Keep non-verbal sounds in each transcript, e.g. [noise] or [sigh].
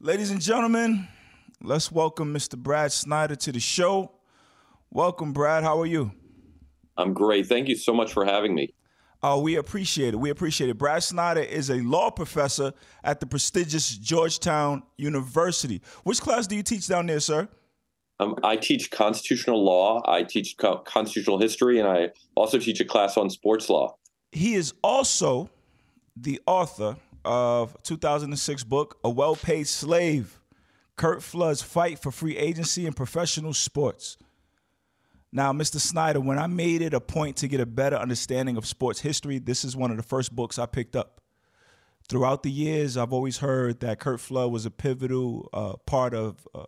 Ladies and gentlemen, let's welcome Mr. Brad Snyder to the show. Welcome, Brad. How are you? I'm great. Thank you so much for having me. Oh, we appreciate it. We appreciate it. Brad Snyder is a law professor at the prestigious Georgetown University. Which class do you teach down there, sir? Um, I teach constitutional law. I teach co- constitutional history, and I also teach a class on sports law. He is also the author of 2006 book, A Well-Paid Slave, Curt Flood's Fight for Free Agency in Professional Sports. Now, Mr. Snyder, when I made it a point to get a better understanding of sports history, this is one of the first books I picked up. Throughout the years, I've always heard that Curt Flood was a pivotal uh, part of uh,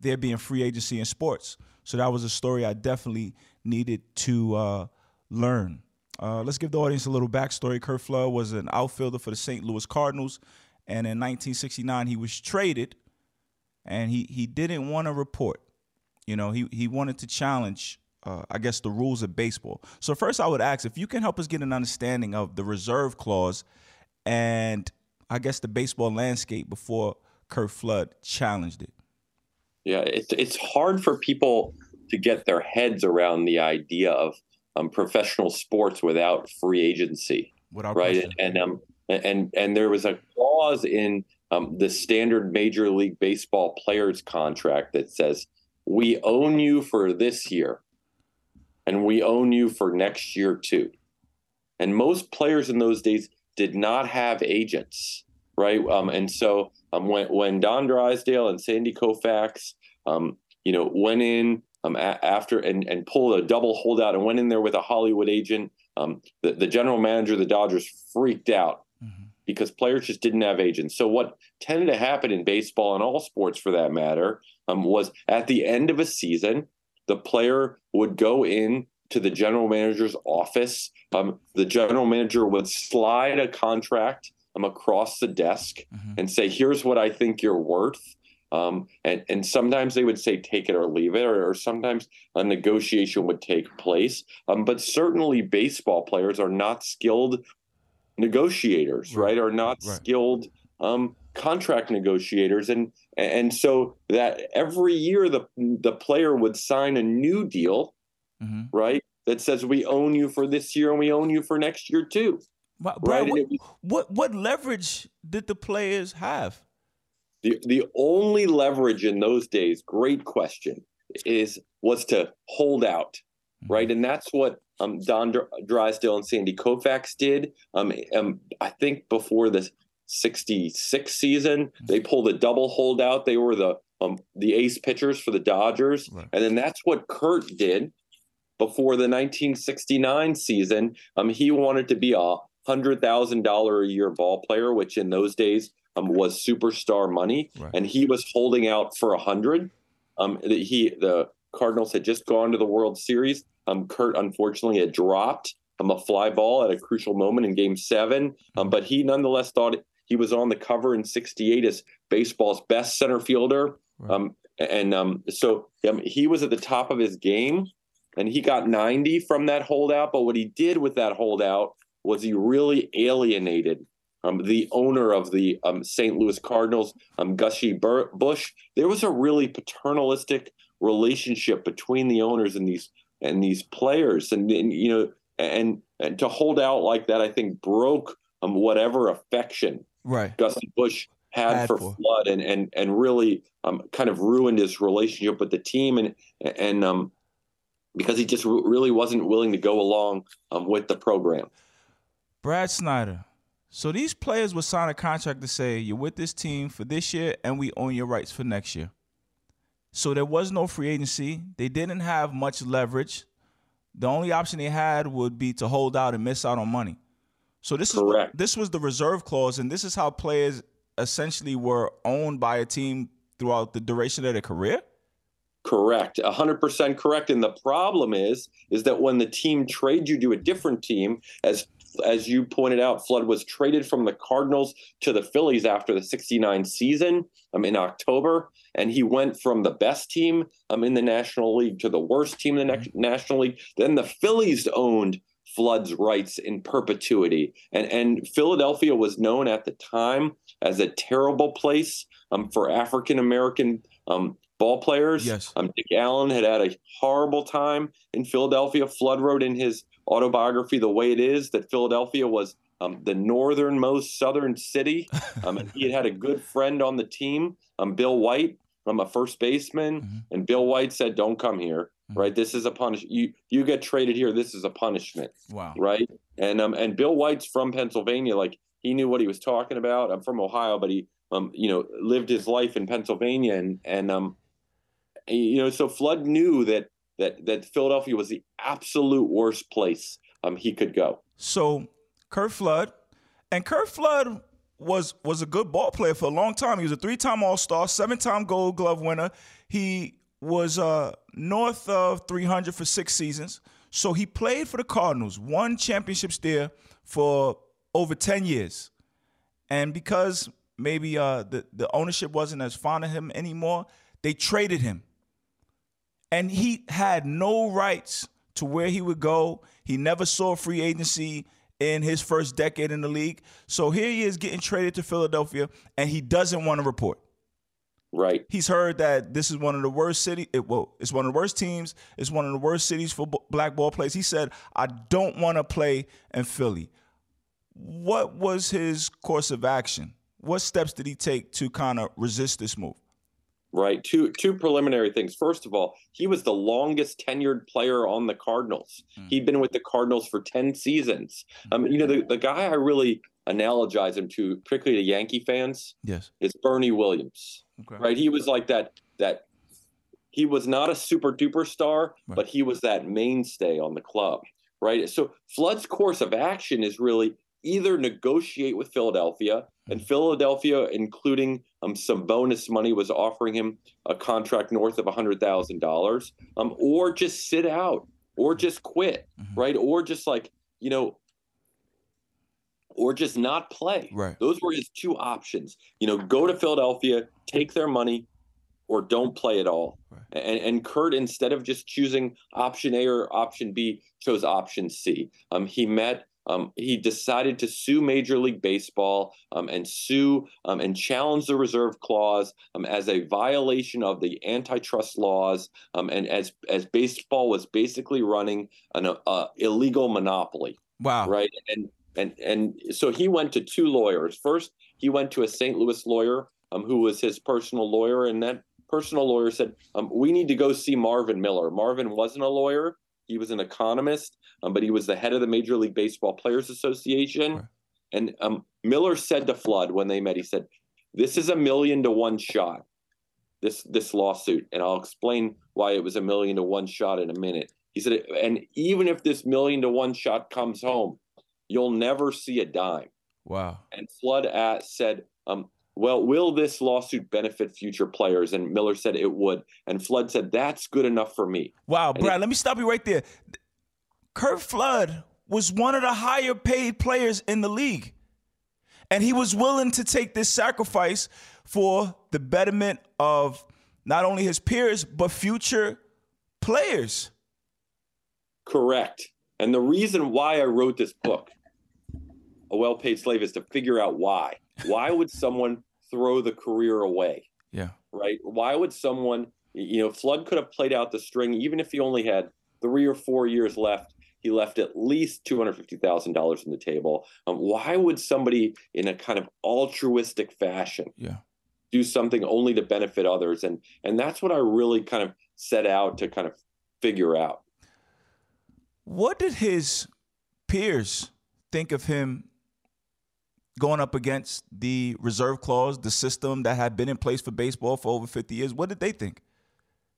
there being free agency in sports. So that was a story I definitely needed to uh, learn. Uh, let's give the audience a little backstory. Curt Flood was an outfielder for the St. Louis Cardinals, and in 1969 he was traded, and he he didn't want to report. You know, he he wanted to challenge, uh, I guess, the rules of baseball. So first, I would ask if you can help us get an understanding of the reserve clause, and I guess the baseball landscape before Curt Flood challenged it. Yeah, it's it's hard for people to get their heads around the idea of um, professional sports without free agency, Without right? question. And um and and there was a clause in um, the standard Major League Baseball players contract that says we own you for this year, and we own you for next year too. And most players in those days did not have agents, right? Um, and so um, when when Don Drysdale and Sandy Koufax, um, you know, went in um, a- after and and pulled a double holdout and went in there with a Hollywood agent, um, the the general manager of the Dodgers freaked out Mhm. because players just didn't have agents. So what tended to happen in baseball and all sports for that matter um, was at the end of a season, the player would go in to the general manager's office. Um, the general manager would slide a contract um, across the desk Mhm. and say, "Here's what I think you're worth." Um, and and sometimes they would say, "Take it or leave it," or, or sometimes a negotiation would take place. Um, but certainly, baseball players are not skilled negotiators, Right. right? Are not Right. skilled um, contract negotiators, and and so that every year the the player would sign a new deal, Mhm. right? That says we own you for this year and we own you for next year too. Brad, Right, what, what what leverage did the players have? The the only leverage in those days, great question, is was to hold out, right? And that's what um, Don Dr- Drysdale and Sandy Koufax did. Um, um, I think before the '66 season, they pulled a double holdout. They were the um, the ace pitchers for the Dodgers, Right. and then that's what Curt did before the 1969 season. Um, he wanted to be a hundred thousand dollar a year ball player, which in those days um, was superstar money, Right. and he was holding out for a hundred. Um, the- he the Cardinals had just gone to the World Series. Um, Curt unfortunately had dropped um, a fly ball at a crucial moment in Game Seven, um, but he nonetheless thought he was on the cover in '68 as baseball's best center fielder. Right. Um, and um, so um, he was at the top of his game, and he got 90 from that holdout. But what he did with that holdout was he really alienated um, the owner of the um, St. Louis Cardinals, um, Gushy Bur- Busch. There was a really paternalistic relationship between the owners and these and these players, and, and you know, and and to hold out like that, I think broke um, whatever affection Right. Gussie Busch had, Had for, for. Flood, and and and really um, kind of ruined his relationship with the team, and and um, because he just re- really wasn't willing to go along um, with the program. Brad Snyder. So these players would sign a contract to say you're with this team for this year and we own your rights for next year. So there was no free agency. They didn't have much leverage. The only option they had would be to hold out and miss out on money. So this is Correct. what, this was the reserve clause, and this is how players essentially were owned by a team throughout the duration of their career. Correct, hundred percent correct. And the problem is, is that when the team trades you to a different team, as as you pointed out, Flood was traded from the Cardinals to the Phillies after the '69 season um, in October, and he went from the best team um, in the National League to the worst team in the next National League. Then the Phillies owned Flood's rights in perpetuity. And and Philadelphia was known at the time as a terrible place um, for African American um, ball players. Yes. Um, Dick Allen had had a horrible time in Philadelphia. Flood wrote in his autobiography, The Way It Is, that Philadelphia was um, the northernmost southern city. [laughs] Um, and he had had a good friend on the team, um, Bill White, I'm a first baseman, Mhm. and Bill White said, "Don't come here." Mhm. Right? This is a punish. You you get traded here. This is a punishment. Wow. Right? And um and Bill White's from Pennsylvania. Like he knew what he was talking about. I'm from Ohio, but he um you know lived his life in Pennsylvania, and and um you know so Flood knew that that that Philadelphia was the absolute worst place um he could go. So Curt Flood, and Curt Flood was was a good ball player for a long time. He was a three-time All-Star, seven-time Gold Glove winner. He was uh, north of 300 for six seasons. So he played for the Cardinals, won championships there for over 10 years. And because maybe uh, the the ownership wasn't as fond of him anymore, they traded him and he had no rights to where he would go. He never saw free agency in his first decade in the league. So here he is getting traded to Philadelphia, and he doesn't want to report. Right. He's heard that this is one of the worst city. It, well, it's one of the worst teams. It's one of the worst cities for b- black ball players. He said, "I don't want to play in Philly." What was his course of action? What steps did he take to kind of resist this move? Right. Two two preliminary things. First of all, he was the longest tenured player on the Cardinals. Mm. He'd been with the Cardinals for 10 seasons. Um, you know, the, the guy I really analogize him to, particularly to Yankee fans, Yes. is Bernie Williams. Okay. Right. He was like that that he was not a super duper star, Right. but he was that mainstay on the club. Right. So Flood's course of action is really either negotiate with Philadelphia, and Philadelphia, including um, some bonus money, was offering him a contract north of $100,000, um, or just sit out, or just quit, Mhm. right? Or just like, you know, or just not play. Right. Those were his two options. You know, go to Philadelphia, take their money, or don't play at all. Right. And, and Curt, instead of just choosing option A or option B, chose option C. Um, he met. Um, he decided to sue Major League Baseball um, and sue um, and challenge the reserve clause um, as a violation of the antitrust laws um, and as as baseball was basically running an uh, illegal monopoly. Wow. right? And and and so he went to two lawyers. First he went to a st louis lawyer um, who was his personal lawyer and that personal lawyer said um, we need to go see marvin miller. Marvin wasn't a lawyer he was an economist um, but he was the head of the major league baseball players association Right. and um, miller said to flood when they met he said this is a million to one shot this this lawsuit and i'll explain why it was a million to one shot in a minute he said and even if this million to one shot comes home you'll never see a dime. Wow. And Flood at, said, um, well, will this lawsuit benefit future players? And Miller said it would. And Flood said, that's good enough for me. Wow, And Brad, let me stop you right there. Curt Flood was one of the higher paid players in the league. And he was willing to take this sacrifice for the betterment of not only his peers, but future players. Correct. And the reason why I wrote this book, A Well Paid Slave, is to figure out why. Why would someone throw the career away? Yeah. right? Why would someone, you know, Flood could have played out the string even if he only had three or four years left. He left at least two hundred fifty thousand dollars on the table. Um, why would somebody, in a kind of altruistic fashion, Yeah. do something only to benefit others? And and that's what I really kind of set out to kind of figure out. What did his peers think of him going up against the reserve clause, the system that had been in place for baseball for over 50 years? What did they think?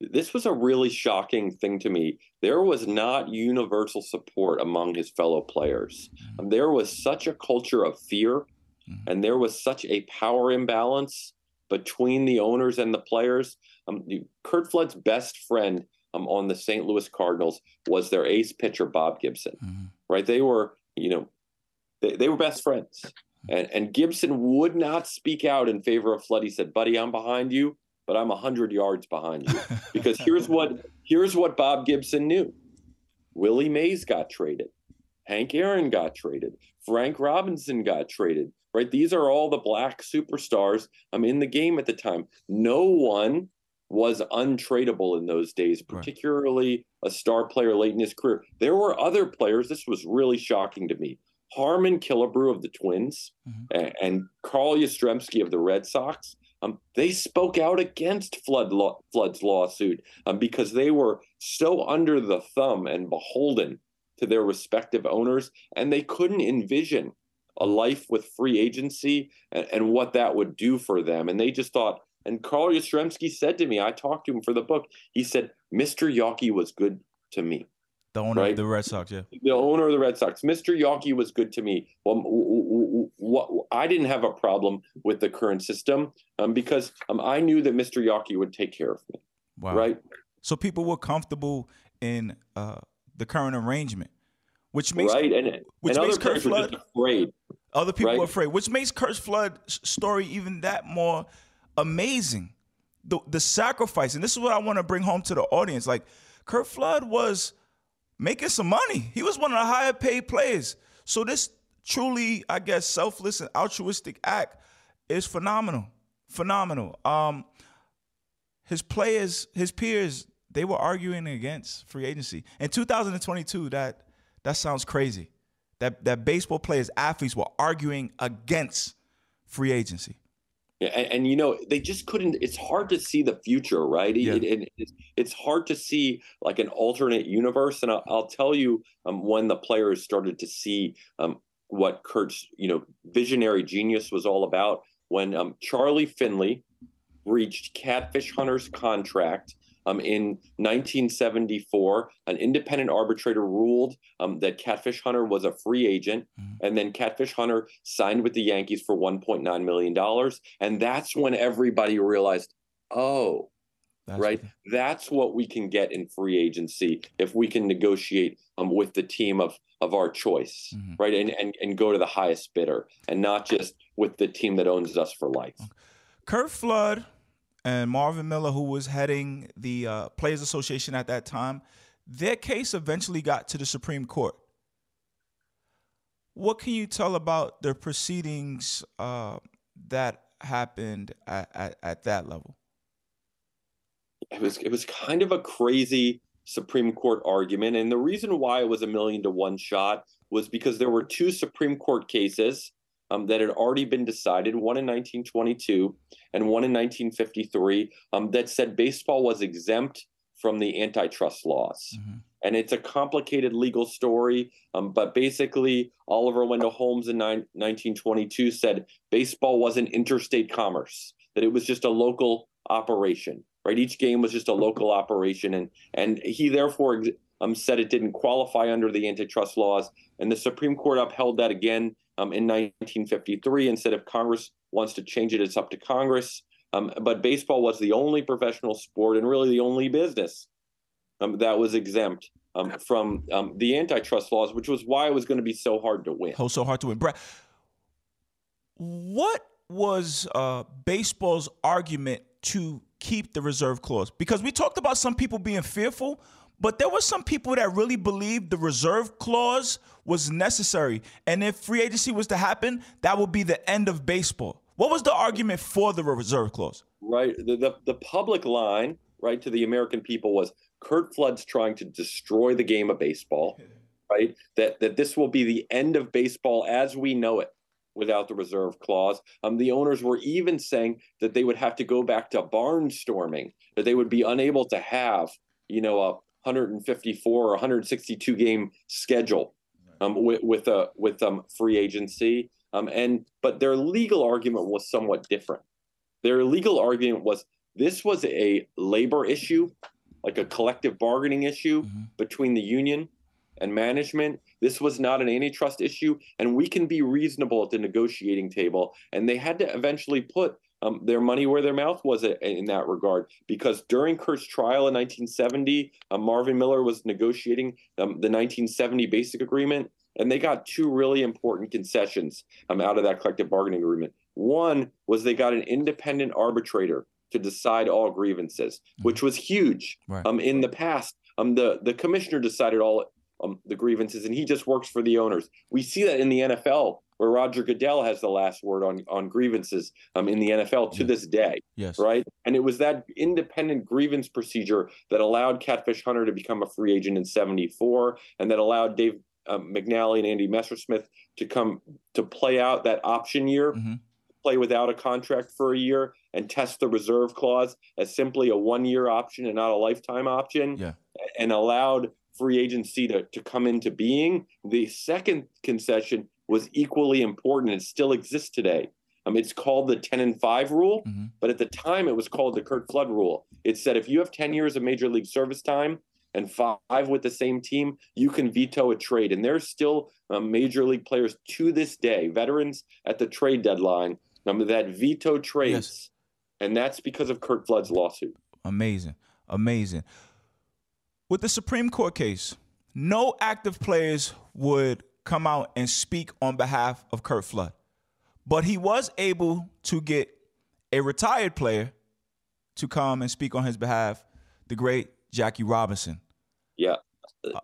This was a really shocking thing to me. There was not universal support among his fellow players. Um, there was such a culture of fear, Mhm. and there was such a power imbalance between the owners and the players. Um, Curt Flood's best friend um, on the St. Louis Cardinals was their ace pitcher, Bob Gibson. Mhm. Right? They were, you know, they, they were best friends. And, and Gibson would not speak out in favor of Flood. He said, "Buddy, I'm behind you, but I'm hundred yards behind you." because here's what here's what Bob Gibson knew. Willie Mays got traded. Hank Aaron got traded. Frank Robinson got traded. Right? These are all the black superstars I'm in the game at the time. No one was untradeable in those days, particularly right. a star player late in his career. There were other players. This was really shocking to me. Harmon Killebrew of the Twins mm-hmm. and, Carl Yastrzemski of the Red Sox. Um, they spoke out against Flood law, Flood's lawsuit um, because they were so under the thumb and beholden to their respective owners, and they couldn't envision a life with free agency and, and what that would do for them. And they just thought, and Carl Yastrzemski said to me, I talked to him for the book. He said, Mr. Yawkey was good to me. The owner right? of the Red Sox, yeah. The owner of the Red Sox, Mr. Yawkey was good to me. Well, what I didn't have a problem with the current system um, because um, I knew that Mr. Yawkey would take care of me. Wow. Right. So people were comfortable in uh, the current arrangement, which makes right and which and makes Curt Flood afraid. Other people right? were afraid, which makes Curt Flood's story even that more amazing. The the sacrifice, and this is what I want to bring home to the audience. Like Curt Flood was making some money. He was one of the higher paid players. So this truly, I guess, selfless and altruistic act is phenomenal. Phenomenal. Um, his players, his peers, they were arguing against free agency. In 2022, that that sounds crazy. That that baseball players, athletes were arguing against free agency. Yeah, and, and, you know they just couldn't. It's hard to see the future, right? Yeah. It, it, it's, it's hard to see like an alternate universe. And I'll, I'll tell you um, when the players started to see um, what Curt's you know visionary genius was all about. When um, Charlie Finley reached Catfish Hunter's contract um, in 1974, an independent arbitrator ruled um, that Catfish Hunter was a free agent, mm-hmm. and then Catfish Hunter signed with the Yankees for 1.9 million dollars, and that's when everybody realized, oh, that's right, that's what we can get in free agency if we can negotiate um, with the team of of our choice, mm-hmm. right, and, and and go to the highest bidder, and not just with the team that owns us for life. Curt Flood and Marvin Miller, who was heading the uh, Players Association at that time, their case eventually got to the Supreme Court. What can you tell about the proceedings uh, that happened at, at, at, that level? It was it was kind of a crazy Supreme Court argument, and the reason why it was a million to one shot was because there were two Supreme Court cases um, that had already been decided, one in 1922 and one in 1953, um, that said baseball was exempt from the antitrust laws. Mm-hmm. And it's a complicated legal story, um, but basically, Oliver Wendell Holmes in 1922 said baseball wasn't interstate commerce, that it was just a local operation. Right, each game was just a local operation, and and he therefore um, said it didn't qualify under the antitrust laws, and the Supreme Court upheld that again um, in 1953 and said if Congress wants to change it, it's up to Congress. Um, but baseball was the only professional sport and really the only business um, that was exempt um, from um, the antitrust laws, which was why it was going to be so hard to win. Oh, so hard to win. Brad, what was uh, baseball's argument to keep the reserve clause? Because we talked about some people being fearful, but there were some people that really believed the reserve clause was necessary. And if free agency was to happen, that would be the end of baseball. What was the argument for the reserve clause? Right. The, the, the public line, right, to the American people was Curt Flood's trying to destroy the game of baseball, right? That, that this will be the end of baseball as we know it without the reserve clause. Um, the owners were even saying that they would have to go back to barnstorming, that they would be unable to have, you know, a 154 or 162 game schedule um, with, with a with um, free agency. Um, and but their legal argument was somewhat different. Their legal argument was this was a labor issue, like a collective bargaining issue mm-hmm. between the union and management. This was not an antitrust issue, and we can be reasonable at the negotiating table. And they had to eventually put um, their money where their mouth was in that regard. Because during Curt's trial in 1970, uh, Marvin Miller was negotiating um, the 1970 Basic Agreement, and they got two really important concessions um, out of that collective bargaining agreement. One was they got an independent arbitrator to decide all grievances, mm-hmm. which was huge. Right. Um, in the past, um, the the commissioner decided all um, the grievances, and he just works for the owners. We see that in the NFL, where Roger Goodell has the last word on on grievances um, in the NFL to this day. Yes. Right. And it was that independent grievance procedure that allowed Catfish Hunter to become a free agent in '74, and that allowed Dave um, McNally and Andy Messersmith to come to play out that option year. Mm-hmm. Play without a contract for a year and test the reserve clause as simply a one year option and not a lifetime option. Yeah. And allowed free agency to, to come into being. The second concession was equally important and still exists today. Um, it's called the 10 and 5 rule, mm-hmm. but at the time it was called the Curt Flood rule. It said if you have 10 years of major league service time and five with the same team, you can veto a trade. And there's still um, major league players to this day, veterans at the trade deadline, um, that veto trades. Yes. And that's because of Curt Flood's lawsuit. Amazing. Amazing. With the Supreme Court case, no active players would come out and speak on behalf of Curt Flood. But he was able to get a retired player to come and speak on his behalf, the great Jackie Robinson. Yeah.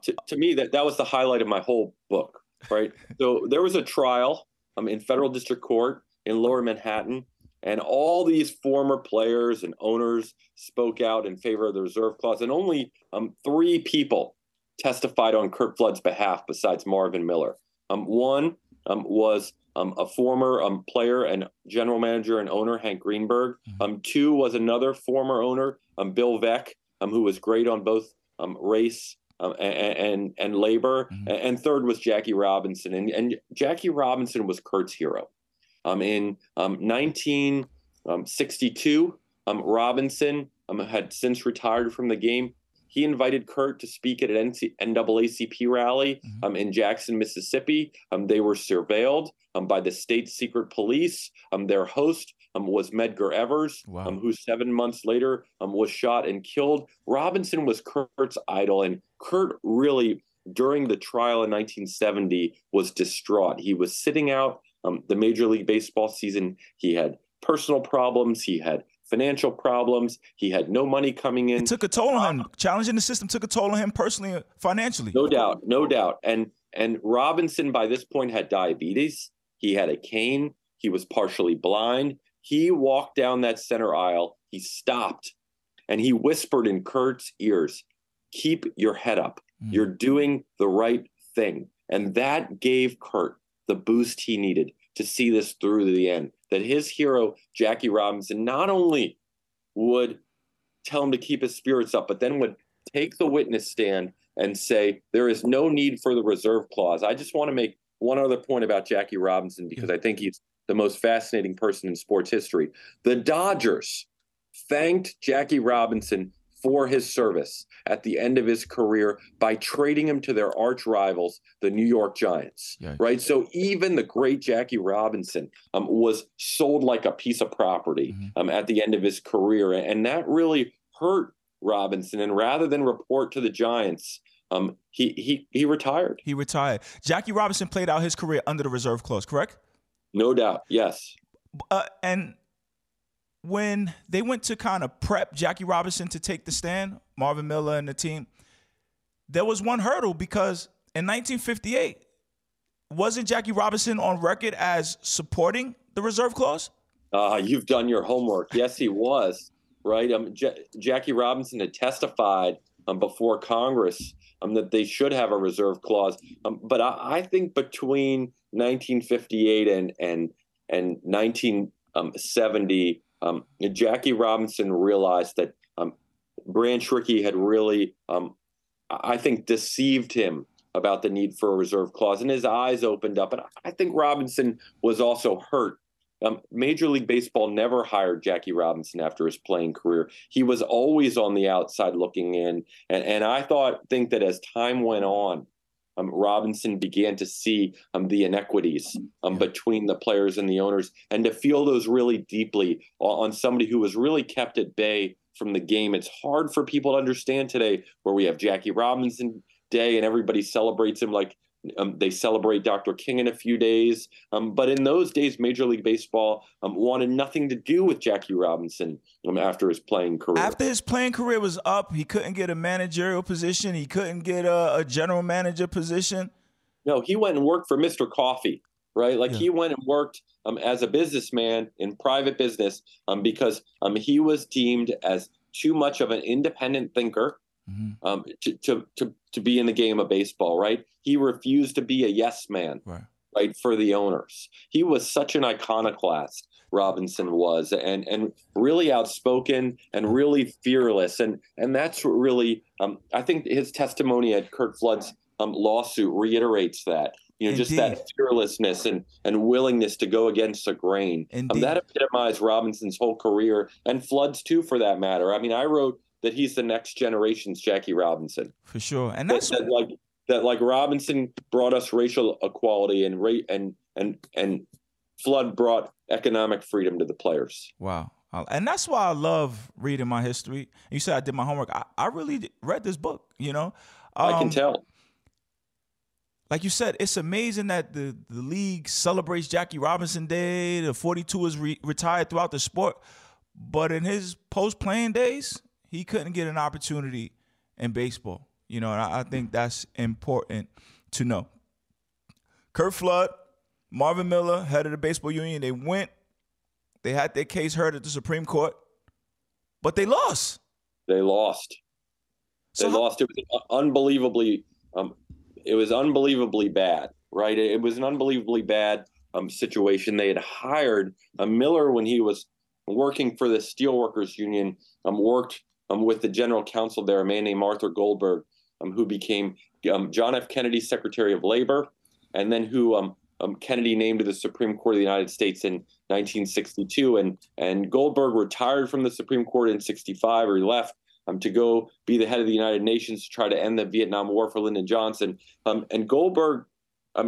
To, to me, that, that was the highlight of my whole book, right? [laughs] so there was a trial um, in federal district court in lower Manhattan, and all these former players and owners spoke out in favor of the reserve clause, and only um, three people testified on Curt Flood's behalf besides Marvin Miller. Um, one um, was um, a former um, player and general manager and owner, Hank Greenberg. Mm-hmm. Um, two was another former owner, um, Bill Veeck, who was great on both race and, and, and labor. Mm-hmm. And third was Jackie Robinson, and, and Jackie Robinson was Curt's hero. in 1962, Robinson had since retired from the game he invited Curt to speak at an NAACP rally mm-hmm. um, in Jackson, Mississippi. Um, they were surveilled um, by the state secret police. Um, their host um, was Medgar Evers, wow. Um, who seven months later was shot and killed. Robinson was Curt's idol, and Curt really, during the trial in 1970, was distraught. He was sitting out the Major League Baseball season. He had personal problems. He had financial problems. He had no money coming in. It took a toll on him. Challenging the system took a toll on him personally, and financially. No doubt, no doubt. And and Robinson by this point had diabetes. He had a cane. He was partially blind. He walked down that center aisle. He stopped and he whispered in Curt's ears, "Keep your head up. Mm. You're doing the right thing." And that gave Curt the boost he needed to see this through to the end. That his hero, Jackie Robinson, not only would tell him to keep his spirits up, but then would take the witness stand and say, there is no need for the reserve clause. I just want to make one other point about Jackie Robinson because I think he's the most fascinating person in sports history. The Dodgers thanked Jackie Robinson for his service at the end of his career by trading him to their arch rivals, the New York Giants. Yikes. Right. So even the great Jackie Robinson um, was sold like a piece of property mm-hmm. um, at the end of his career. And that really hurt Robinson. And rather than report to the Giants, um, he, he, he retired. He retired. Jackie Robinson played out his career under the reserve clause, correct? No doubt. Yes. Uh, and when they went to kind of prep Jackie Robinson to take the stand, Marvin Miller and the team, there was one hurdle because in 1958, wasn't Jackie Robinson on record as supporting the reserve clause? Uh, you've done your homework. Yes, he was. Right. Um, J- Jackie Robinson had testified um, before Congress um, that they should have a reserve clause. Um, but I, I, think between 1958 and and and 1970, um, Jackie Robinson realized that um, Branch Rickey had really, um, I think, deceived him about the need for a reserve clause, and his eyes opened up. And I think Robinson was also hurt. Um, Major League Baseball never hired Jackie Robinson after his playing career. He was always on the outside looking in, and and I thought think that as time went on, um, Robinson began to see um, the inequities um, between the players and the owners and to feel those really deeply on somebody who was really kept at bay from the game. It's hard for people to understand today where we have Jackie Robinson Day and everybody celebrates him like Um, they celebrate Dr. King in a few days. Um, but in those days, Major League Baseball um, wanted nothing to do with Jackie Robinson um, after his playing career. After his playing career was up, he couldn't get a managerial position. He couldn't get a, a general manager position. No, he went and worked for Mr. Coffee, right? Like yeah. he went and worked um, as a businessman in private business um, because um, he was deemed as too much of an independent thinker mm-hmm. um, to, to, to, to be in the game of baseball, right? He refused to be a yes man, right. right, for the owners. He was such an iconoclast. Robinson was, and and really outspoken and really fearless, and and that's really um, I think his testimony at Curt Flood's um, lawsuit reiterates that. You know, Indeed. just that fearlessness and and willingness to go against the grain. Um, that epitomized Robinson's whole career and Flood's too, for that matter. I mean, I wrote that he's the next generation's Jackie Robinson. For sure, and that's that, that, like that like Robinson brought us racial equality and rate and and and Flood brought economic freedom to the players. Wow. And that's why I love reading my history. You said I did my homework. I, I really read this book, you know. Um, I can um, tell. Like you said, it's amazing that the, the league celebrates Jackie Robinson Day. The 42 is re- retired throughout the sport. But in his post playing days, he couldn't get an opportunity in baseball. You know, and I, I think that's important to know. Curt Flood, Marvin Miller, head of the baseball union, they went, they had their case heard at the Supreme Court, but they lost. They lost. They so lost. It was unbelievably, um, it was unbelievably bad, right? It was an unbelievably bad um, situation. They had hired a Miller when he was working for the Steelworkers Union, um, worked um, with the general counsel there, a man named Arthur Goldberg, um, who became um, John F. Kennedy's Secretary of Labor, and then who um, um, Kennedy named to the Supreme Court of the United States in 1962. And, and Goldberg retired from the Supreme Court in 65, or he left to go be the head of the United Nations to try to end the Vietnam War for Lyndon Johnson. And Goldberg, I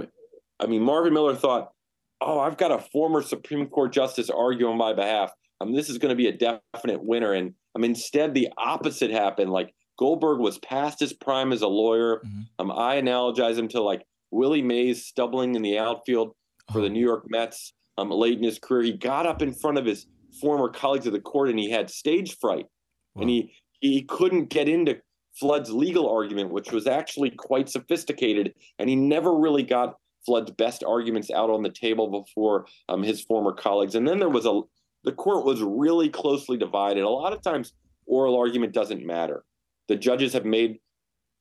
mean, Marvin Miller thought, oh, I've got a former Supreme Court justice arguing on my behalf. Um, this is going to be a definite winner. And um, instead, the opposite happened. Like Goldberg was past his prime as a lawyer. Mm-hmm. Um, I analogize him to like Willie Mays stumbling in the outfield for the oh. New York Mets um, late in his career. He got up in front of his former colleagues of the court and he had stage fright. Wow. And he, he couldn't get into Flood's legal argument, which was actually quite sophisticated. And he never really got Flood's best arguments out on the table before um, his former colleagues. And then there was a, the court was really closely divided. A lot of times, oral argument doesn't matter. The judges have made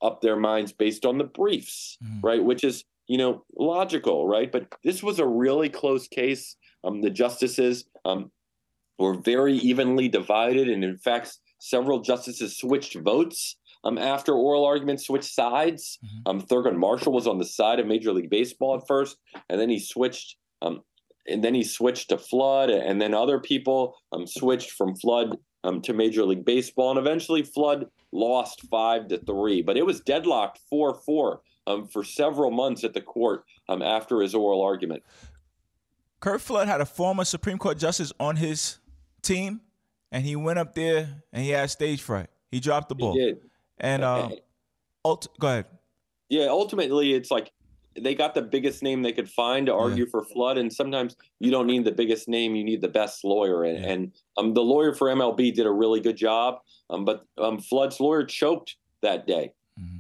up their minds based on the briefs, mm-hmm. right? Which is, you know, logical, right? But this was a really close case. Um, the justices um, were very evenly divided, and in fact, several justices switched votes um, after oral arguments switched sides. Mm-hmm. Um, Thurgood Marshall was on the side of Major League Baseball at first, and then he switched. And then he switched to Flood, and then other people um, switched from Flood um, to Major League Baseball, and eventually Flood lost five to three, but it was deadlocked four four um, for several months at the court um, after his oral argument. Curt Flood had a former Supreme Court justice on his team, and he went up there and he had stage fright. He dropped the ball. And uh, ult- go ahead. Yeah, ultimately, it's like they got the biggest name they could find to argue yeah. for flood and sometimes you don't need the biggest name you need the best lawyer and, yeah. and um, the lawyer for mlb did a really good job um, but um, flood's lawyer choked that day mm-hmm.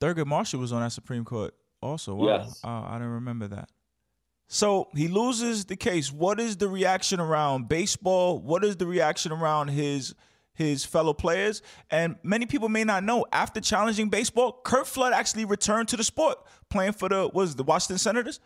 thurgood marshall was on that supreme court also wow. yes. Uh, i didn't remember that so he loses the case what is the reaction around baseball what is the reaction around his his fellow players. And many people may not know, after challenging baseball, Curt Flood actually returned to the sport, playing for the was the Washington Senators.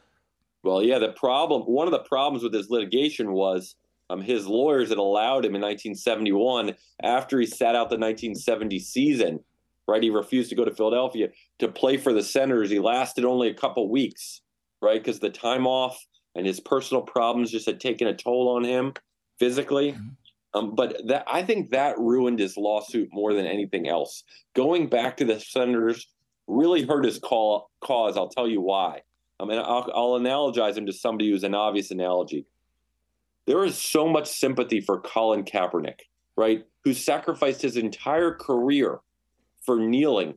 Well, yeah, the problem one of the problems with his litigation was um, his lawyers had allowed him in 1971 after he sat out the 1970 season. Right, he refused to go to Philadelphia to play for the Senators. He lasted only a couple weeks, right, because the time off and his personal problems just had taken a toll on him physically. Mm-hmm. Um, but that I think that ruined his lawsuit more than anything else. Going back to the senators really hurt his call, cause. I'll tell you why. I mean, I'll, I'll analogize him to somebody who's an obvious analogy. There is so much sympathy for Colin Kaepernick, right? Who sacrificed his entire career for kneeling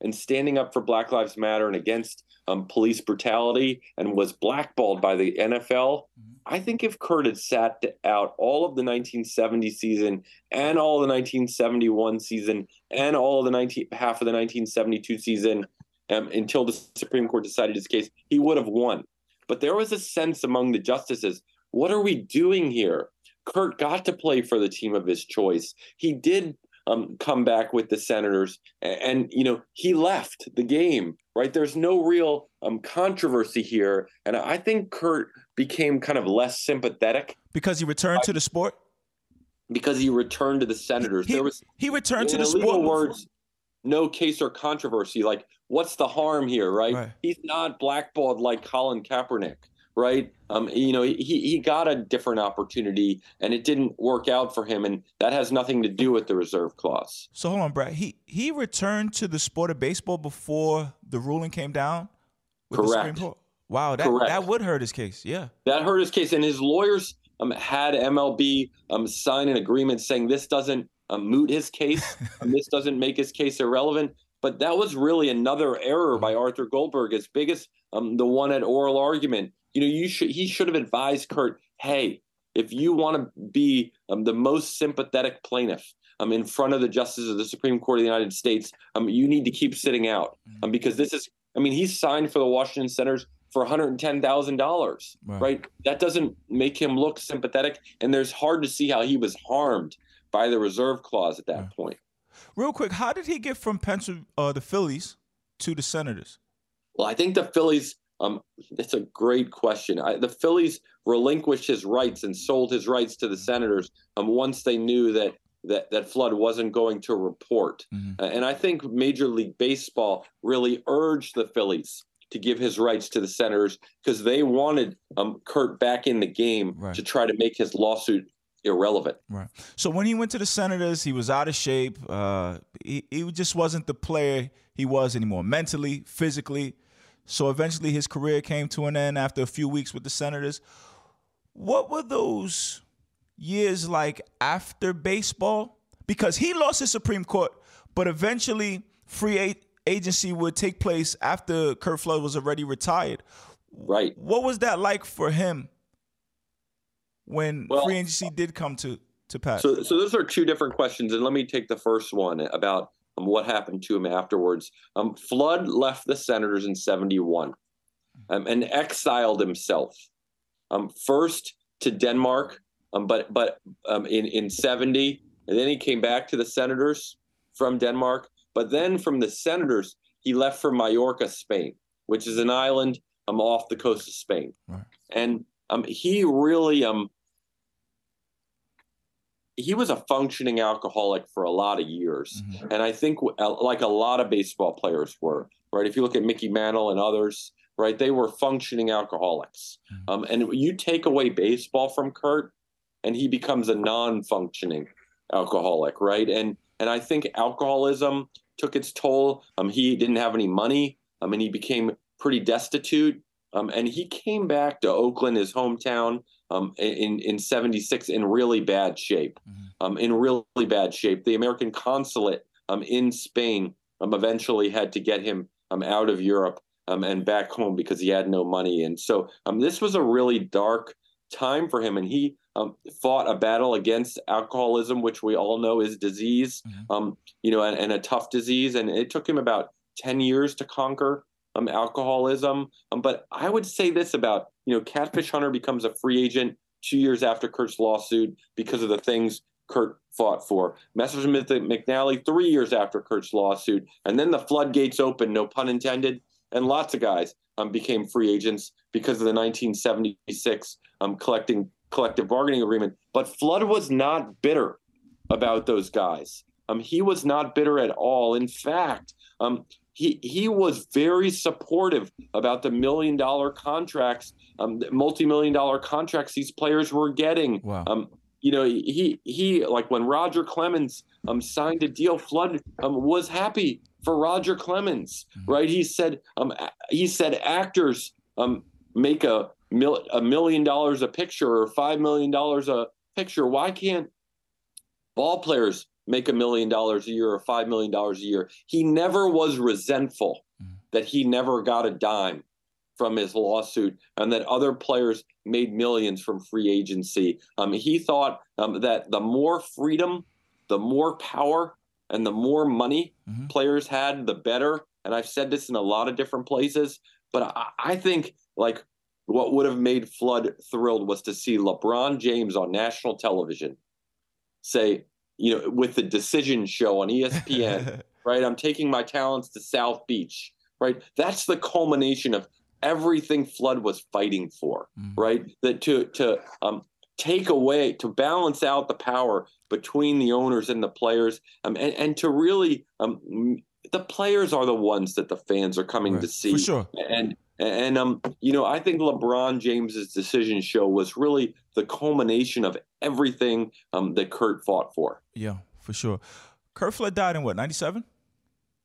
and standing up for Black Lives Matter and against um, police brutality and was blackballed by the NFL. Mm-hmm. I think if Curt had sat out all of the 1970 season and all of the 1971 season and all of the 19 half of the 1972 season um, until the Supreme Court decided his case, he would have won. But there was a sense among the justices: what are we doing here? Curt got to play for the team of his choice. He did um, come back with the Senators, and, and, you know he left the game. Right, there's no real um, controversy here, and I think Curt became kind of less sympathetic because he returned I, to the sport. Because he returned to the Senators, he, there was he returned to the sport. Words, no case or controversy. Like, what's the harm here, right? right? He's not blackballed like Colin Kaepernick right? Um, you know, he he got a different opportunity, and it didn't work out for him, and that has nothing to do with the reserve clause. So hold on, Brad. He he returned to the sport of baseball before the ruling came down. Correct. Wow, that Correct. that would hurt his case. Yeah, that hurt his case, and his lawyers um, had MLB um, sign an agreement saying this doesn't um, moot his case, [laughs] and this doesn't make his case irrelevant. But that was really another error by Arthur Goldberg, as big as um, the one at oral argument you know, you should he should have advised Curt, hey, if you want to be um, the most sympathetic plaintiff um, in front of the justices of the Supreme Court of the United States, um, you need to keep sitting out mm-hmm. um, because this is, I mean, he's signed for the Washington Senators for $110,000, right. right? That doesn't make him look sympathetic. And there's hard to see how he was harmed by the reserve clause at that right. point. Real quick, how did he get from Pencil, uh, the Phillies to the Senators? Well, I think the Phillies um, that's a great question. I, the Phillies relinquished his rights and sold his rights to the Senators um, once they knew that that that Flood wasn't going to report. Mm-hmm. Uh, and I think Major League Baseball really urged the Phillies to give his rights to the Senators because they wanted um, Curt back in the game right. to try to make his lawsuit irrelevant. Right. So when he went to the Senators, he was out of shape. Uh, he, he just wasn't the player he was anymore, mentally, physically. So eventually his career came to an end after a few weeks with the Senators. What were those years like after baseball? Because he lost his Supreme Court, but eventually free agency would take place after Curt Flood was already retired. Right. What was that like for him when well, free agency did come to to pass? So, so those are two different questions, and let me take the first one about um, what happened to him afterwards. Um, Flood left the Senators in 71 um, and exiled himself. Um, first to Denmark, um, but but um, in, in 70, and then he came back to the Senators from Denmark. But then from the Senators, he left for Mallorca, Spain, which is an island um, off the coast of Spain. Right. And um, he really um, he was a functioning alcoholic for a lot of years, mm-hmm. and I think like a lot of baseball players were. Right, if you look at Mickey Mantle and others, right, they were functioning alcoholics. Mm-hmm. Um, and you take away baseball from Curt, and he becomes a non-functioning alcoholic, right? And and I think alcoholism took its toll. Um, he didn't have any money. I mean, he became pretty destitute. Um, and he came back to Oakland, his hometown, um, in in '76 in really bad shape. Mm-hmm. Um, in really bad shape. The American consulate um, in Spain um, eventually had to get him um, out of Europe um, and back home because he had no money. And so um, this was a really dark time for him. And he um, fought a battle against alcoholism, which we all know is disease, mm-hmm. um, you know, and, and, a tough disease. And it took him about 10 years to conquer um, alcoholism. Um, but I would say this about, you know, Catfish Hunter becomes a free agent two years after Curt's lawsuit because of the things Curt fought for. Messersmith McNally three years after Curt's lawsuit. And then the floodgates open, no pun intended. And lots of guys um, became free agents because of the 1976 um, collecting collective bargaining agreement. But Flood was not bitter about those guys. Um, he was not bitter at all. In fact, um, he he was very supportive about the million dollar contracts, um, multi million dollar contracts these players were getting. Wow. Um, you know, he he like when Roger Clemens um, signed a deal, Flood um, was happy for Roger Clemens, mm-hmm. right? He said um, he said actors um, make a mil- a million dollars a picture or five million dollars a picture. Why can't ball players make a million dollars a year or five million dollars a year. He never was resentful mm. that he never got a dime from his lawsuit and that other players made millions from free agency. Um, he thought um, that the more freedom, the more power, and the more money mm-hmm. players had, the better. And I've said this in a lot of different places, but I, I think like what would have made Flood thrilled was to see LeBron James on national television say, you know, with the decision show on ESPN, [laughs] right? I'm taking my talents to South Beach, right? That's the culmination of everything Flood was fighting for, mm. right? That to to um, take away to balance out the power between the owners and the players, um, and and to really um, the players are the ones that the fans are coming right. to see, for sure, and. And um, you know, I think LeBron James's decision show was really the culmination of everything um, that Curt fought for. Yeah, for sure. Curt Flood died in what, 97?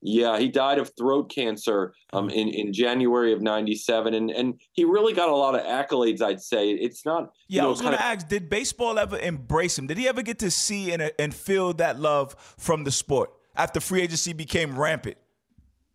Yeah, he died of throat cancer um, in in January of '97, and and he really got a lot of accolades. I'd say it's not. Yeah, you know, I was going to ask: Did baseball ever embrace him? Did he ever get to see and and feel that love from the sport after free agency became rampant?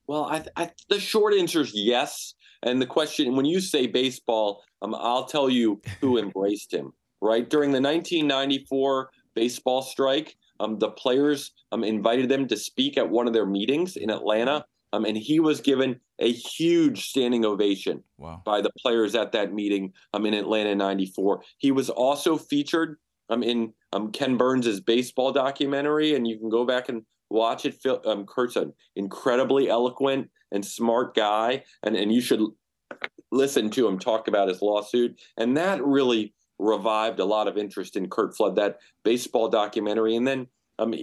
Well, I, I, the short answer is yes. And the question, when you say baseball, um, I'll tell you who [laughs] embraced him. Right during the 1994 baseball strike, um, the players um, invited them to speak at one of their meetings in Atlanta, um, and he was given a huge standing ovation wow. by the players at that meeting um, in Atlanta in '94. He was also featured um, in um, Ken Burns' baseball documentary, and you can go back and watch it. Um, Curt's an incredibly eloquent and smart guy, and, and you should listen to him talk about his lawsuit. And that really revived a lot of interest in Curt Flood, that baseball documentary. And then um,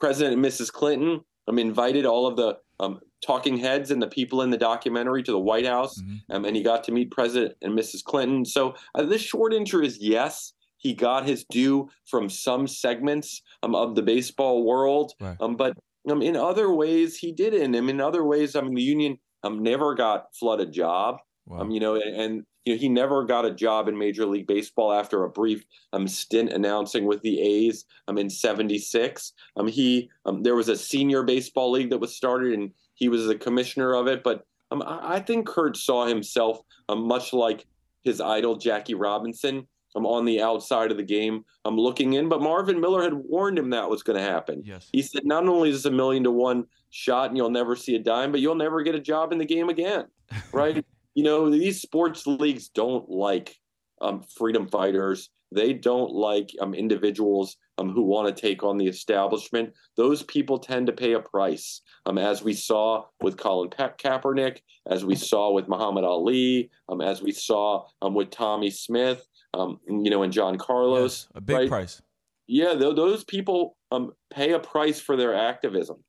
President and Mrs. Clinton um, invited all of the um, talking heads and the people in the documentary to the White House, mm-hmm. um, and he got to meet President and Mrs. Clinton. So uh, this short answer is yes. He got his due from some segments um, of the baseball world, right. Um, but um, in other ways he didn't. And in other ways, I mean, the union um, never got Flood a job. Wow. Um, you know, and, and you know, he never got a job in Major League Baseball after a brief um, stint announcing with the A's um, in '76. Um, he um, there was a senior baseball league that was started, and he was the commissioner of it. But um, I, I think Curt saw himself um, much like his idol Jackie Robinson. I'm on the outside of the game. I'm looking in, but Marvin Miller had warned him that was going to happen. Yes. He said, not only is this a million to one shot and you'll never see a dime, but you'll never get a job in the game again. [laughs] Right you know, these sports leagues don't like um, freedom fighters. They don't like um, individuals um, who want to take on the establishment. Those people tend to pay a price, um, as we saw with Colin Ka- Kaepernick, as we saw with Muhammad Ali, um, as we saw um, with Tommie Smith, Um, you know, and John Carlos. A big right? price. Yeah, th- those people um, pay a price for their activism.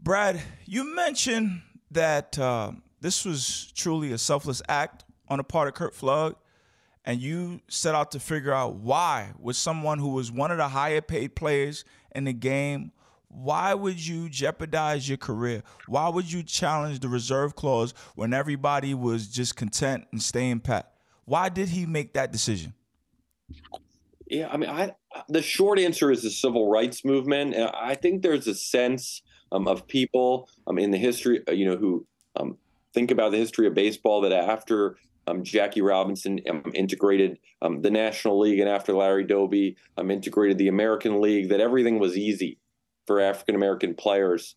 Brad, you mentioned that um, this was truly a selfless act on the part of Curt Flood, and you set out to figure out why, with someone who was one of the higher paid players in the game, why would you jeopardize your career? Why would you challenge the reserve clause when everybody was just content and staying pat? Why did he make that decision? Yeah, I mean, I the short answer is the civil rights movement. I think there's a sense um, of people um, in the history, uh, you know, who um, think about the history of baseball that after um, Jackie Robinson um, integrated um, the National League and after Larry Doby integrated the American League, that everything was easy for African American players.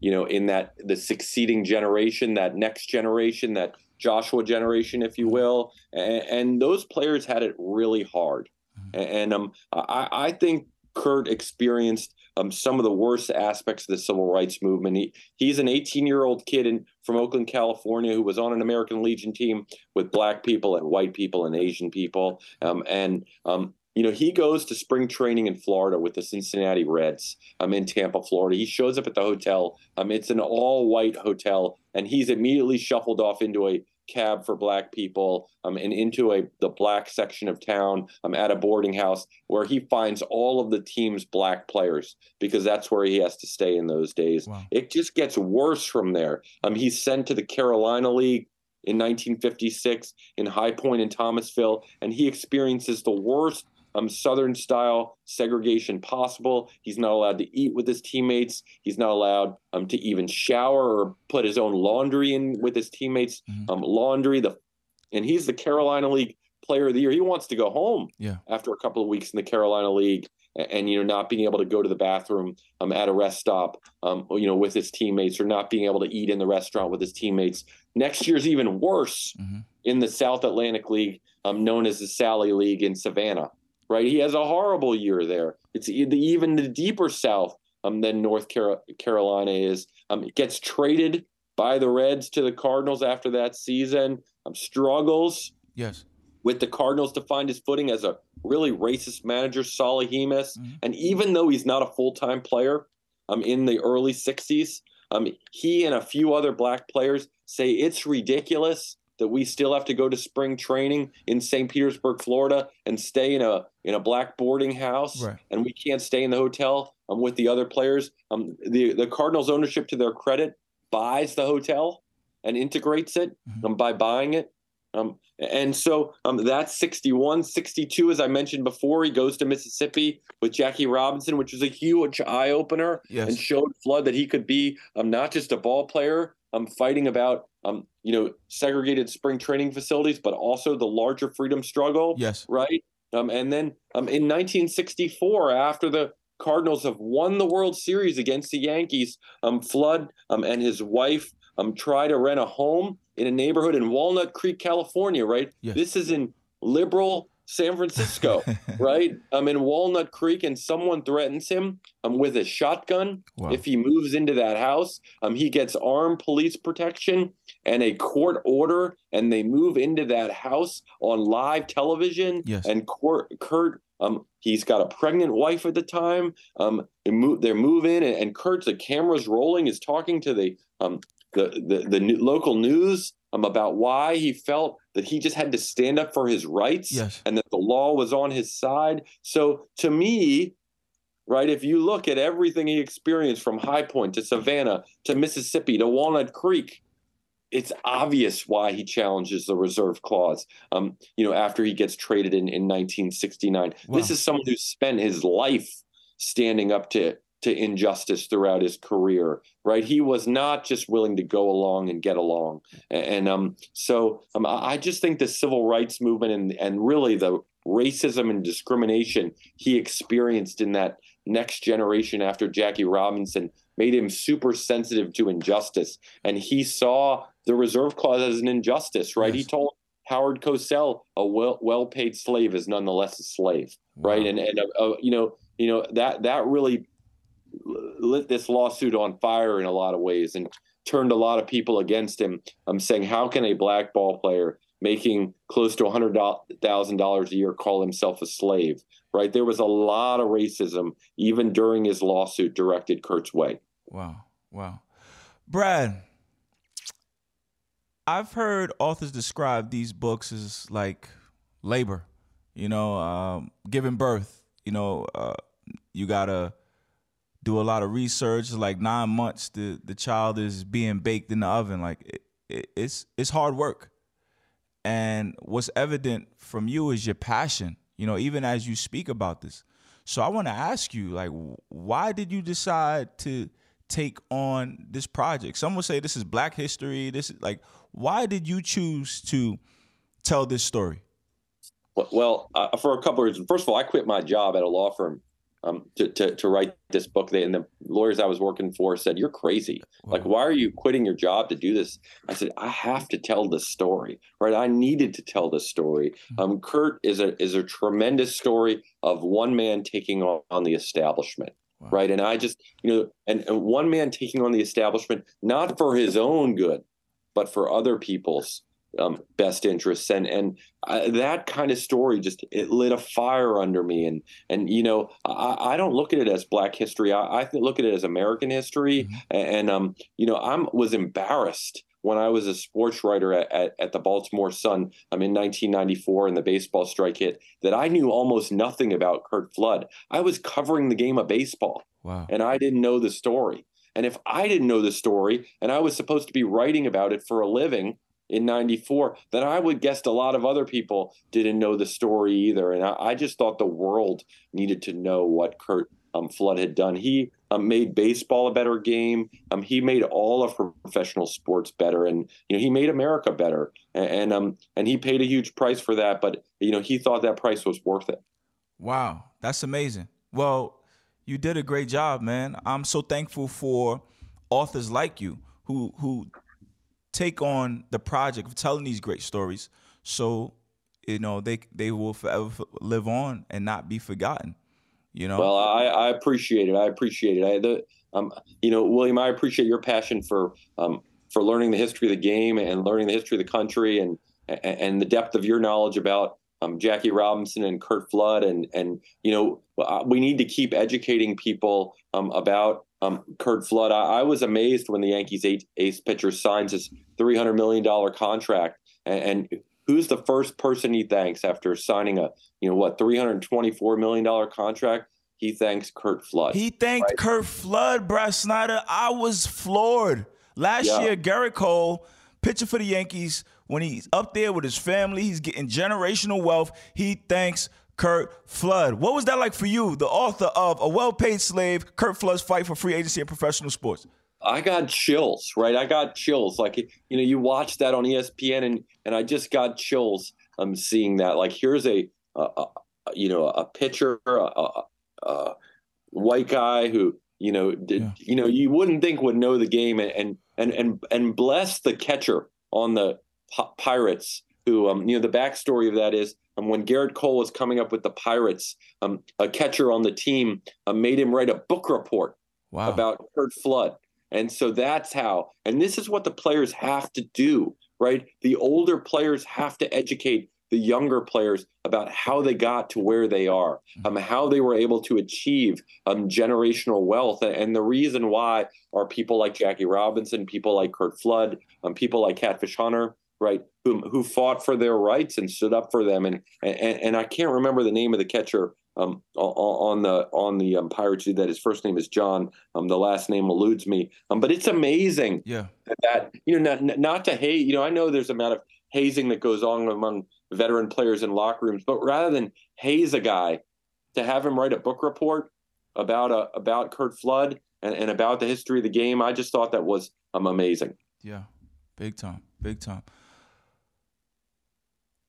You know, in that the succeeding generation, that next generation, that Joshua generation, if you will, and, and those players had it really hard. Mm-hmm. And um, I, I think Curt experienced um, some of the worst aspects of the civil rights movement. He, he's an 18 year old kid in, from Oakland, California, who was on an American Legion team with black people and white people and Asian people. Um, and, um, you know, he goes to spring training in Florida with the Cincinnati Reds. I'm um, in Tampa, Florida. He shows up at the hotel. Um, it's an all white hotel, and he's immediately shuffled off into a cab for black people um, and into a the black section of town um, at a boarding house where he finds all of the team's black players because that's where he has to stay in those days. Wow. It just gets worse from there. Um, he's sent to the Carolina League in 1956 in High Point in Thomasville, and he experiences the worst um, Southern style segregation possible. He's not allowed to eat with his teammates. He's not allowed um, to even shower or put his own laundry in with his teammates' mm-hmm. um, laundry. The and he's the Carolina League Player of the Year. He wants to go home yeah. after a couple of weeks in the Carolina League and you know not being able to go to the bathroom um, at a rest stop um, you know with his teammates or not being able to eat in the restaurant with his teammates next year's even worse mm-hmm. in the south atlantic league um, known as the sally league in savannah right? He has a horrible year there. It's even the deeper south um, than north carolina is. Um, it gets traded by the reds to the cardinals after that season. Um, struggles yes. with the Cardinals to find his footing as a really racist manager, Solly Hemus. Mm-hmm. And even though he's not a full time player um, in the early 60s, um, he and a few other black players say it's ridiculous that we still have to go to spring training in St. Petersburg, Florida, and stay in a in a black boarding house, right. and we can't stay in the hotel um, with the other players. Um, the the Cardinals' ownership, to their credit, buys the hotel and integrates it mm-hmm. um, by buying it. Um, and so um, that's 61. 62, as I mentioned before, he goes to Mississippi with Jackie Robinson, which was a huge eye opener yes. and showed Flood that he could be um, not just a ball player um, fighting about um, you know segregated spring training facilities, but also the larger freedom struggle. Yes. Right. Um, and then um, in 1964, after the Cardinals have won the World Series against the Yankees, um, Flood um, and his wife um, try to rent a home in a neighborhood in Walnut Creek, California, right? Yes. This is in liberal San Francisco, [laughs] right? I'm in Walnut Creek, and someone threatens him um, with a shotgun. Wow. If he moves into that house, um, he gets armed police protection and a court order, and they move into that house on live television. Yes. And court, Curt, um, he's got a pregnant wife at the time. Um, they move, they're moving, and, and Curt's the camera's rolling, is talking to the um, the the, the local news um, about why he felt that he just had to stand up for his rights yes. and that the law was on his side. So to me, right, if you look at everything he experienced from High Point to Savannah to Mississippi to Walnut Creek, it's obvious why he challenges the reserve clause. Um, you know, after he gets traded in in 1969, wow. this is someone who spent his life standing up to to injustice throughout his career, right? He was not just willing to go along and get along. And um, so um, I just think the civil rights movement and, and really the racism and discrimination he experienced in that next generation after Jackie Robinson made him super sensitive to injustice. And he saw the reserve clause as an injustice, right? Yes. He told Howard Cosell, a well well paid slave is nonetheless a slave, wow. right? And and uh, uh, you know you know that that really lit this lawsuit on fire in a lot of ways and turned a lot of people against him. I'm saying, how can a black ball player making close to $100,000 a year call himself a slave? Right? There was a lot of racism even during his lawsuit directed Curt's way. Wow. Wow. Brad, I've heard authors describe these books as like labor, you know, um, giving birth. You know, uh, you gotta do a lot of research. Like nine months, the the child is being baked in the oven. Like it, it, it's it's hard work. And what's evident from you is your passion. You know, even as you speak about this. So I want to ask you, like, why did you decide to take on this project? Some would say this is Black history. This is like, why did you choose to tell this story? Well, uh, for a couple of reasons. First of all, I quit my job at a law firm um, to, to, to write this book. They, and the lawyers I was working for said, "You're crazy. Wow. Like, why are you quitting your job to do this?" I said, "I have to tell the story. Right? I needed to tell this story. Mm-hmm. Um, Curt is a is a tremendous story of one man taking on, on the establishment." Wow. Right. And I just, you know, and, and one man taking on the establishment, not for his own good, but for other people's um, best interests. And and uh, that kind of story just it lit a fire under me. And and you know I, I don't look at it as Black history. I, I look at it as American history. Mm-hmm. and um you know I'm was embarrassed when I was a sports writer at, at, at the Baltimore Sun I'm in 1994 and the baseball strike hit that I knew almost nothing about Curt Flood. I was covering the game of baseball. Wow. and I didn't know the story. And if I didn't know the story and I was supposed to be writing about it for a living in 94 that I would guess a lot of other people didn't know the story either. And I, I just thought the world needed to know what Curt um, Flood had done. He um, made baseball a better game. Um, he made all of professional sports better, and you know he made America better. And, and um and he paid a huge price for that, but you know he thought that price was worth it. Wow, that's amazing. Well, you did a great job, man. I'm so thankful for authors like you who who take on the project of telling these great stories so you know they they will forever live on and not be forgotten you know? Well i i appreciate it. I appreciate it. I the um you know william i appreciate your passion for um for learning the history of the game and learning the history of the country and and the depth of your knowledge about um, Jackie Robinson and Curt Flood, and and you know uh, we need to keep educating people um, about um, Curt Flood. I, I, was amazed when the Yankees ace pitcher signs his three hundred million dollar contract, and, and, who's the first person he thanks after signing a you know what three hundred twenty four million dollar contract? He thanks Curt Flood. He thanked right? Curt Flood, Brad Snyder. I was floored last yeah. year. Gerrit Cole, pitcher for the Yankees, when he's up there with his family, he's getting generational wealth. He thanks Curt Flood. What was that like for you, the author of A Well Paid Slave, Curt Flood's Fight for Free Agency in Professional Sports? I got chills, right? I got chills. Like you know, you watch that on ESPN, and and I just got chills. I'm um, seeing that. Like here's a, a, a you know a pitcher, a, a, white guy who you know did yeah. you know you wouldn't think would know the game, and and and, and bless the catcher on the Pirates. Who um, you know the backstory of that is um, when Gerrit Cole was coming up with the Pirates, um, a catcher on the team uh, made him write a book report wow. about Curt Flood. And so that's how, and this is what the players have to do, right? The older players have to educate the younger players about how they got to where they are, mm-hmm. um, how they were able to achieve um, generational wealth. And the reason why are people like Jackie Robinson, people like Curt Flood, um, people like Catfish Hunter, right? Who who fought for their rights and stood up for them. And and, and I can't remember the name of the catcher um, on the on the um, Pirates that his first name is John. Um, the last name eludes me. Um, but it's amazing. Yeah. That you know not not to hate. You know I know there's a amount of hazing that goes on among veteran players in locker rooms, but rather than haze a guy, to have him write a book report about a about Curt Flood and, and about the history of the game, I just thought that was um, amazing. Yeah, big time, big time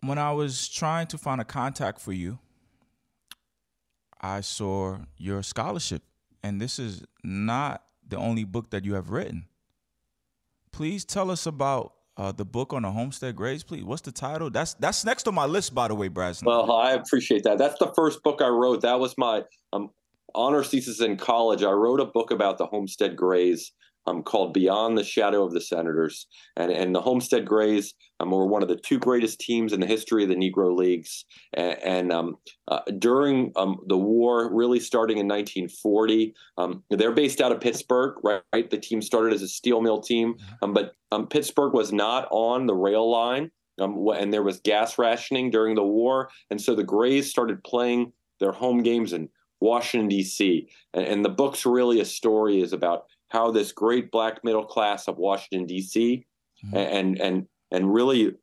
when I was trying to find a contact for you, I saw your scholarship, and this is not the only book that you have written. Please tell us about uh, the book on the Homestead Grays, please. What's the title? That's that's next on my list, by the way, Brazen. Well, I appreciate that. That's the first book I wrote. That was my um, honors thesis in college. I wrote a book about the Homestead Grays um, called Beyond the Shadow of the Senators. And, and the Homestead Grays um, were one of the two greatest teams in the history of the Negro Leagues. And, and um, uh, during um, the war, really starting in 1940, um, they're based out of Pittsburgh, right? right? The team started as a steel mill team, mm-hmm. um, but Pittsburgh was not on the rail line. and there was gas rationing during the war. And so the Grays started playing their home games in Washington, D.C. And, and the book's really a story is about how this great black middle class of Washington D.C. Mm-hmm. and and and really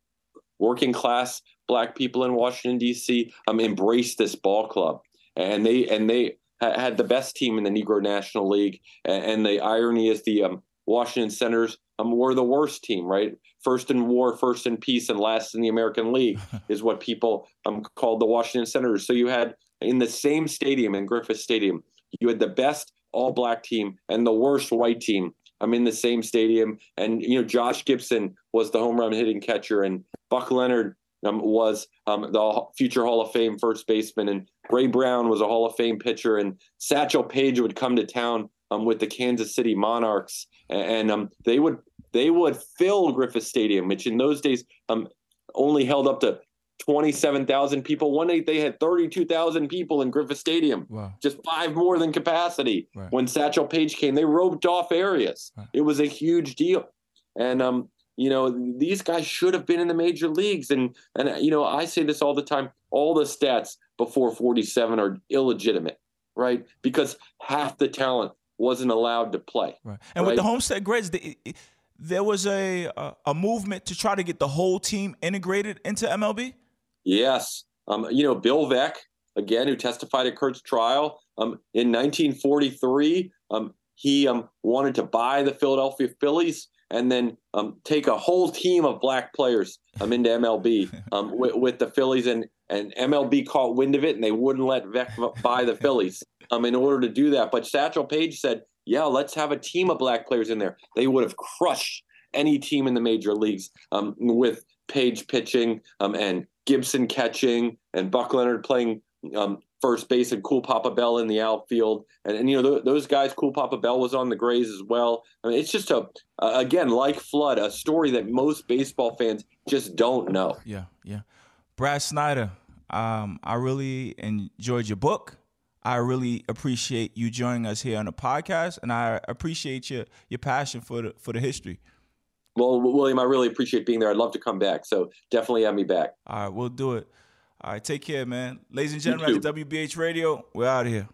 working class black people in Washington D.C. um embraced this ball club, and they and they ha- had the best team in the Negro National League. And, and the irony is the um, Washington Senators um, were the worst team, right? First in war, first in peace, and last in the American League [laughs] is what people um, called the Washington Senators. So you had in the same stadium in Griffith Stadium, you had the best all black team and the worst white team. I'm in the same stadium, and you know Josh Gibson was the home run hitting catcher, and Buck Leonard um, was um, the future Hall of Fame first baseman, and Ray Brown was a Hall of Fame pitcher, and Satchel Paige would come to town um, with the Kansas City Monarchs, and, and um, they would they would fill Griffith Stadium, which in those days um, only held up to 27,000 people. One night they had 32,000 people in Griffith Stadium, wow. just five more than capacity. Right. When Satchel Paige came, they roped off areas. Right. It was a huge deal. And, um, you know, these guys should have been in the major leagues. And, and, you know, I say this all the time all the stats before 47 are illegitimate, right? Because half the talent wasn't allowed to play. Right. And right? with the Homestead Grays, the, there was a, a, a movement to try to get the whole team integrated into MLB? Yes. Um, you know, Bill Veeck, again, who testified at Curt's trial um, in 1943, um, he um, wanted to buy the Philadelphia Phillies and then um, take a whole team of black players um, into MLB [laughs] um, with, with, the Phillies, and and MLB caught wind of it, and they wouldn't let Veeck buy the Phillies um, in order to do that. But Satchel Paige said, "Yeah, let's have a team of black players in there." They would have crushed any team in the major leagues um, with Paige pitching um, and Gibson catching and Buck Leonard playing um, first base and Cool Papa Bell in the outfield. And, and you know, th- those guys, Cool Papa Bell was on the Grays as well. I mean, it's just a, uh, again, like Flood, a story that most baseball fans just don't know. Yeah, yeah. Brad Snyder, um, I really enjoyed your book. I really appreciate you joining us here on the podcast, and I appreciate your your passion for the for the history. Well, William, I really appreciate being there. I'd love to come back, so definitely have me back. All right, we'll do it. All right, take care, man. Ladies and gentlemen, that's WBH Radio. We're out of here.